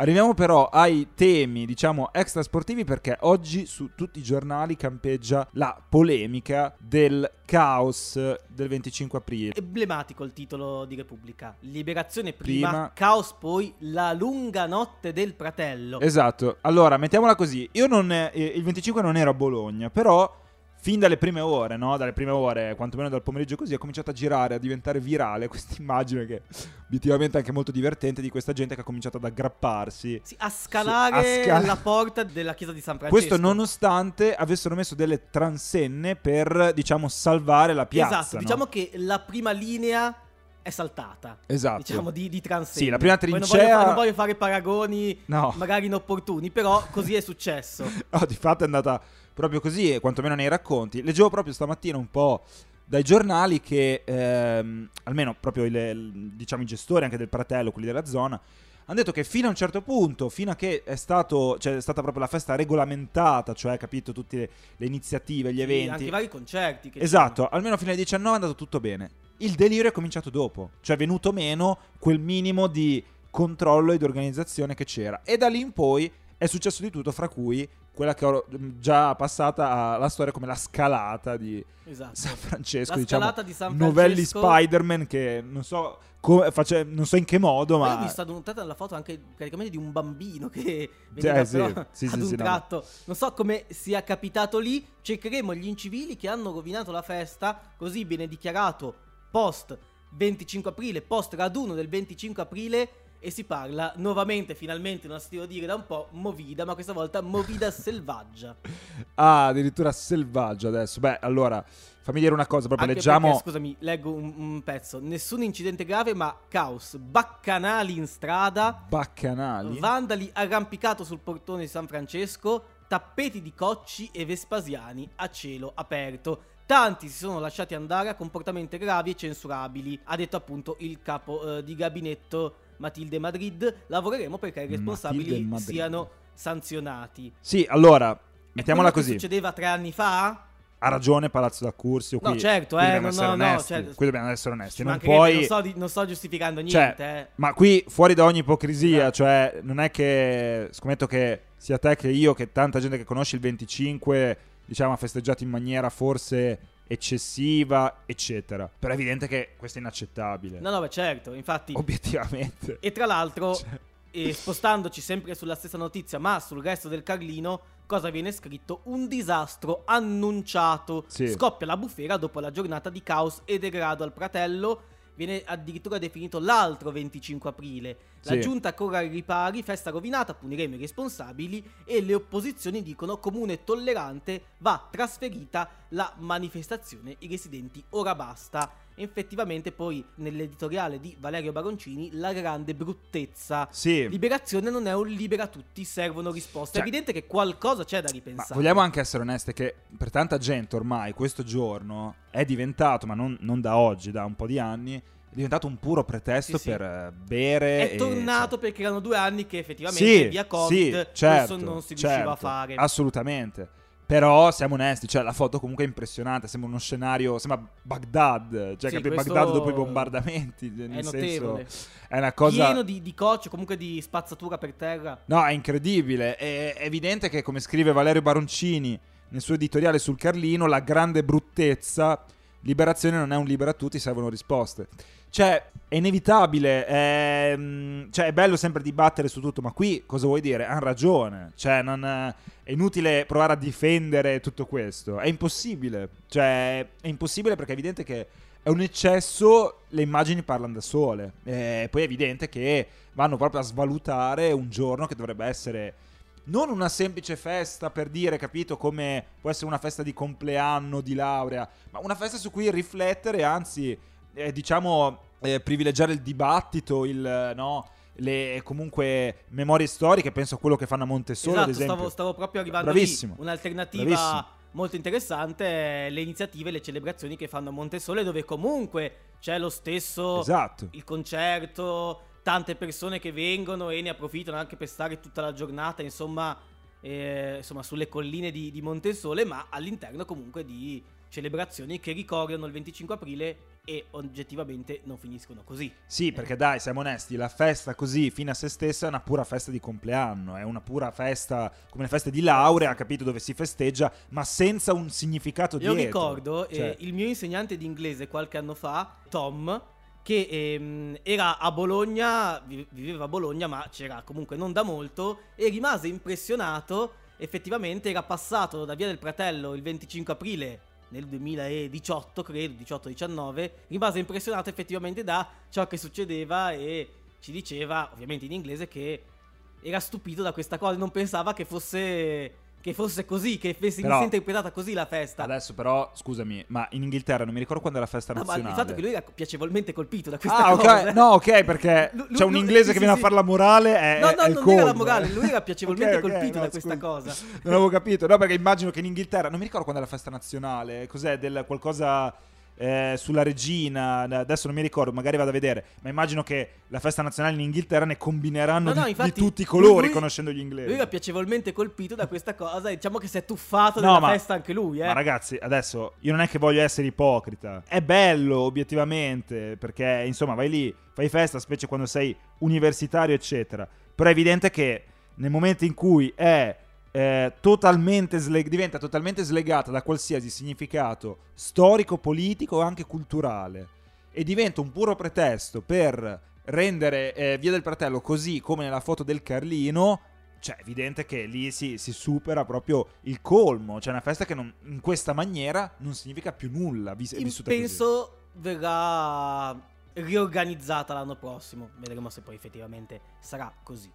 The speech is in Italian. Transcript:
Arriviamo però ai temi, diciamo, extrasportivi perché oggi su tutti i giornali campeggia la polemica del caos del 25 aprile. Emblematico il titolo di Repubblica. Liberazione prima, Prima. caos poi, la lunga notte del fratello. Esatto. Allora, mettiamola così. Io non eh, il 25 non ero a Bologna, però fin dalle prime ore, no? Dalle prime ore, quantomeno dal pomeriggio così, è cominciato a girare, a diventare virale questa immagine che obiettivamente è anche molto divertente di questa gente che ha cominciato ad aggrapparsi. Sì, a scalare a scala- la porta della chiesa di San Francesco. Questo nonostante avessero messo delle transenne per, diciamo, salvare la piazza. Esatto, no? diciamo che la prima linea è saltata. Esatto. Diciamo di, di transenne. Sì, la prima Poi non trincea- voglio, fare, non voglio fare paragoni No. magari inopportuni, però così è successo. No, di fatto è andata proprio così, e quantomeno nei racconti. Leggevo proprio stamattina un po' dai giornali che, ehm, almeno proprio il- diciamo, i gestori anche del Pratello, quelli della zona, hanno detto che fino a un certo punto, fino a che è, stato, cioè, è stata proprio la festa regolamentata, cioè capito tutte le, le iniziative, gli Sì, eventi. anche i vari concerti. Esatto, almeno fino alle 19 è andato tutto bene. Il delirio è cominciato dopo, cioè è venuto meno quel minimo di controllo e di organizzazione che c'era. E da lì in poi è successo di tutto, fra cui quella che ho già passata alla storia come la scalata di. Esatto. San Francesco, La diciamo, scalata di San novelli Francesco- Spider-Man che non so, come, face- non so in che modo, Ma io ho visto ad una la foto anche praticamente di un bambino che Sì, veniva eh, sì. però Sì, ad sì, un sì, no. Non so come sia capitato lì. Cercheremo gli incivili che hanno rovinato la festa. Così viene dichiarato post 25 aprile, post raduno del 25 aprile. E si parla nuovamente, finalmente, non sentivo dire da un po', Movida, ma questa volta Movida selvaggia. Ah, addirittura selvaggio adesso. Beh, allora, fammi dire una cosa, proprio Anche leggiamo... perché, scusami, leggo un, un pezzo. Nessun incidente grave, ma caos. Baccanali in strada. Baccanali. Vandali arrampicato sul portone di San Francesco, tappeti di cocci e vespasiani a cielo aperto. Tanti si sono lasciati andare a comportamenti gravi e censurabili, ha detto appunto il capo eh, di gabinetto Matilde Madrid. Lavoreremo perché i responsabili siano sanzionati. Sì, allora, mettiamola quello che così. succedeva tre anni fa? Ha ragione Palazzo d'Accursio. No, qui, certo, qui eh, dobbiamo no, essere no, no, onesti. cioè- qui dobbiamo essere onesti. Non puoi... non, sto, non sto giustificando Cioè, niente. eh. ma qui fuori da ogni ipocrisia, Esatto. cioè non è che scommetto che sia te che io, che tanta gente che conosce il 25, diciamo, ha festeggiato in maniera forse eccessiva, eccetera. Però è evidente che questo è inaccettabile. No, no, beh, certo, infatti... Obiettivamente. E tra l'altro, Cioè, e spostandoci sempre sulla stessa notizia, ma sul resto del Carlino, cosa viene scritto? Un disastro annunciato. Sì. Scoppia la bufera dopo la giornata di caos e degrado al fratello. Viene addirittura definito l'altro 25 aprile. La Sì. giunta corre ai ripari, festa rovinata, puniremo i responsabili e le opposizioni dicono comune tollerante va trasferita la manifestazione, i residenti ora basta. Effettivamente poi nell'editoriale di Valerio Baroncini la grande bruttezza. sì. Liberazione non è un libera tutti, servono risposte. Cioè- è evidente che qualcosa c'è da ripensare. vogliamo anche essere onesti che per tanta gente ormai questo giorno è diventato, ma non, non da oggi, da un po' di anni, è diventato un puro pretesto Sì, sì. per eh, bere. È tornato perché erano due anni che effettivamente Sì, via sì, Covid certo, non, so- non si riusciva certo, a fare. Assolutamente. Però siamo onesti, cioè la foto comunque è impressionante, sembra uno scenario, sembra Baghdad, cioè Sì, capi, questo Baghdad dopo i bombardamenti, nel è senso notevole. è una cosa Pieno di, di coccio, comunque di spazzatura per terra. No, è incredibile, è è evidente che come scrive Valerio Baroncini nel suo editoriale sul Carlino, la grande bruttezza liberazione non è un libera tutti, servono risposte. Cioè, è inevitabile, è, mm, cioè, è bello sempre dibattere su tutto, ma qui cosa vuoi dire? Hanno ragione, cioè, non, è inutile provare a difendere tutto questo, è impossibile, cioè, è impossibile perché è evidente che è un eccesso, le immagini parlano da sole, e poi è evidente che vanno proprio a svalutare un giorno che dovrebbe essere non una semplice festa per dire, capito, come può essere una festa di compleanno, di laurea, ma una festa su cui riflettere, anzi, eh, diciamo, eh, privilegiare il dibattito, il, eh, no, le comunque memorie storiche, penso a quello che fanno a Montesolo, esatto, ad esempio. stavo, stavo proprio arrivando Bravissimo. lì. Un'alternativa Bravissimo. molto interessante le iniziative, le celebrazioni che fanno a Montesole, dove comunque c'è lo stesso Esatto. il concerto, tante persone che vengono e ne approfittano anche per stare tutta la giornata, insomma, eh, insomma sulle colline di, di Montesole, ma all'interno comunque di celebrazioni che ricordano il 25 aprile e oggettivamente non finiscono così. Sì, perché dai, siamo onesti, la festa così fino a se stessa è una pura festa di compleanno, è una pura festa come le feste di laurea, capito dove si festeggia, ma senza un significato Io dietro. ricordo eh, Cioè, il mio insegnante di inglese qualche anno fa, Tom, che ehm, era a Bologna, vi- viveva a Bologna, ma c'era comunque non da molto, e rimase impressionato. Effettivamente era passato da Via del Pratello il 25 aprile nel 2018, credo, 18-19, rimase impressionato effettivamente da ciò che succedeva e ci diceva, ovviamente in inglese, che era stupito da questa cosa, non pensava che fosse, che fosse così, che fosse Però- interpretata così la festa. Adesso però, scusami, ma in Inghilterra non mi ricordo quando è la festa No, ma nazionale. il fatto che lui era piacevolmente colpito da questa Ah, cosa. ok. No, ok, perché lu- c'è un inglese sì, che viene sì, a fare la morale. È, No, no, è non era la colmo, morale, lui era piacevolmente Ok, ok, colpito no, da questa cosa. Non avevo capito. No, perché immagino che in Inghilterra, non mi ricordo quando è la festa nazionale. Cos'è? Del qualcosa. Eh, sulla regina, adesso non mi ricordo, magari vado a vedere, ma immagino che la festa nazionale in Inghilterra ne combineranno No, no, di, infatti, di tutti i colori lui- conoscendo gli inglesi. Lui era piacevolmente colpito da questa cosa diciamo che si è tuffato No, della ma- festa anche lui, eh. Ma ragazzi, adesso io non è che voglio essere ipocrita. È bello, obiettivamente, perché insomma vai lì, fai festa, specie quando sei universitario, eccetera. Però è evidente che nel momento in cui è eh, totalmente sle- diventa totalmente slegata da qualsiasi significato storico, politico o anche culturale e diventa un puro pretesto per rendere eh, Via del Pratello così come nella foto del Carlino, cioè è evidente che lì si, si supera proprio il colmo, cioè una festa che non- in questa maniera non significa più nulla, vis- vissuta così. penso verrà riorganizzata l'anno prossimo. Vedremo se poi effettivamente sarà così.